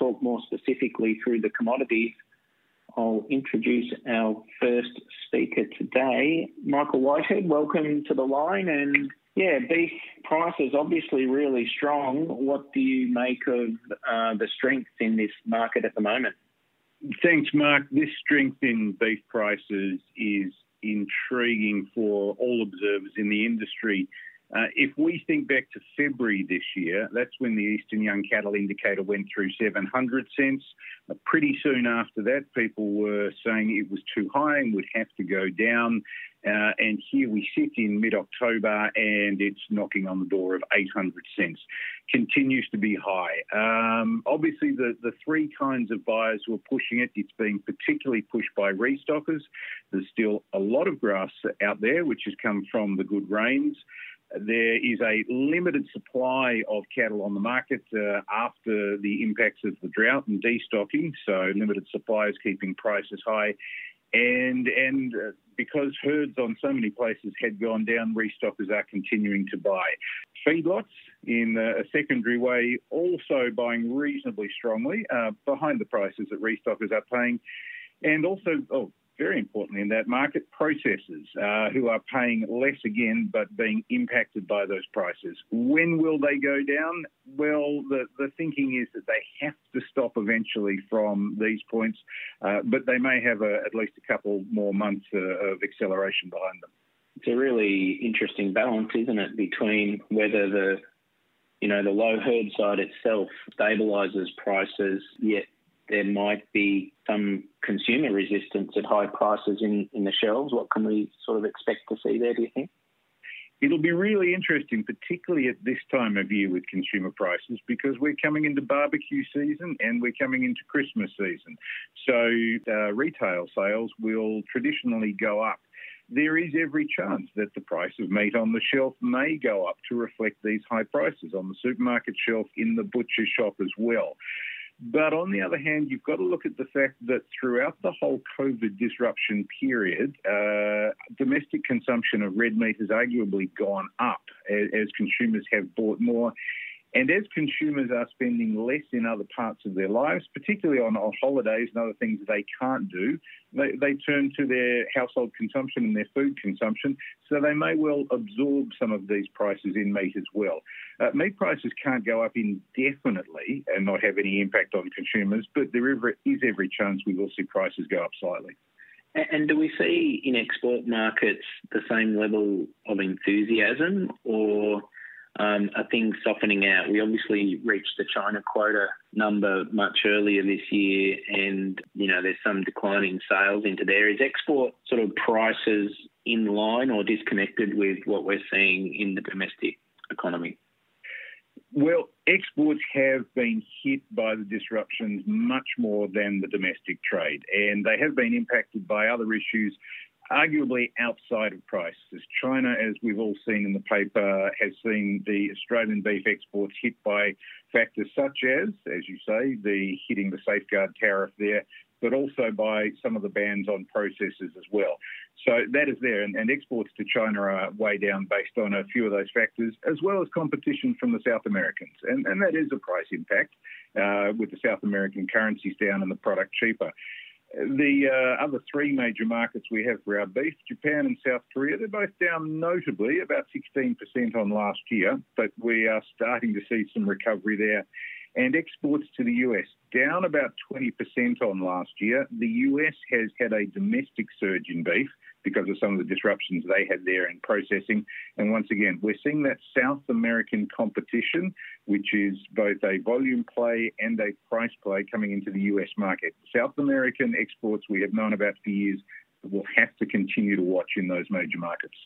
talk more specifically through the commodities, I'll introduce our first speaker today, Michael Whitehead. Welcome to the line. And yeah, beef prices obviously really strong. What do you make of uh, the strength in this market at the moment? Thanks, Mark. This strength in beef prices is intriguing for all observers in the industry. Uh, if we think back to February this year, that's when the Eastern Young Cattle Indicator went through 700 cents. Uh, pretty soon after that, people were saying it was too high and would have to go down. Uh, and here we sit in mid October and it's knocking on the door of 800 cents. Continues to be high. Um, obviously, the, the three kinds of buyers who are pushing it, it's being particularly pushed by restockers. There's still a lot of grass out there, which has come from the good rains. There is a limited supply of cattle on the market uh, after the impacts of the drought and destocking, so limited supply is keeping prices high. And and uh, because herds on so many places had gone down, restockers are continuing to buy. Feedlots, in a secondary way, also buying reasonably strongly uh, behind the prices that restockers are paying. And also, oh, very importantly in that market, processors uh, who are paying less again but being impacted by those prices. When will they go down? Well, the, the thinking is that they have to stop eventually from these points, uh, but they may have a, at least a couple more months uh, of acceleration behind them. It's a really interesting balance, isn't it, between whether the you know the low herd side itself stabilizes prices, yet there might be some consumer resistance at high prices in, in the shelves. What can we sort of expect to see there, do you think? It'll be really interesting, particularly at this time of year with consumer prices, because we're coming into barbecue season and we're coming into Christmas season. So uh, retail sales will traditionally go up. There is every chance that the price of meat on the shelf may go up to reflect these high prices on the supermarket shelf, in the butcher shop as well. But on the other hand, you've got to look at the fact that throughout the whole COVID disruption period, uh, domestic consumption of red meat has arguably gone up as, as consumers have bought more. And as consumers are spending less in other parts of their lives, particularly on, holidays and other things they can't do, they, they turn to their household consumption and their food consumption. So they may well absorb some of these prices in meat as well. Uh, meat prices can't go up indefinitely and not have any impact on consumers, but there is every chance we will see prices go up slightly. And do we see in export markets the same level of enthusiasm or um, are things softening out? We obviously reached the China quota number much earlier this year, and you know there's some declining sales into there. Is export sort of prices in line or disconnected with what we're seeing in the domestic economy? Well, exports have been hit by the disruptions much more than the domestic trade, and they have been impacted by other issues arguably outside of prices. China, as we've all seen in the paper, has seen the Australian beef exports hit by factors such as, as you say, the hitting the safeguard tariff there, but also by some of the bans on processors as well. So that is there, and, and, exports to China are way down based on a few of those factors, as well as competition from the South Americans. And, and that is a price impact uh, with the South American currencies down and the product cheaper. The uh, other three major markets we have for our beef, Japan and South Korea, they're both down notably, about 16% on last year, but we are starting to see some recovery there. And exports to the US down about 20% on last year. The US has had a domestic surge in beef because of some of the disruptions they had there in processing. And once again, we're seeing that South American competition, which is both a volume play and a price play coming into the US market. South American exports we have known about for years, we'll have to continue to watch in those major markets.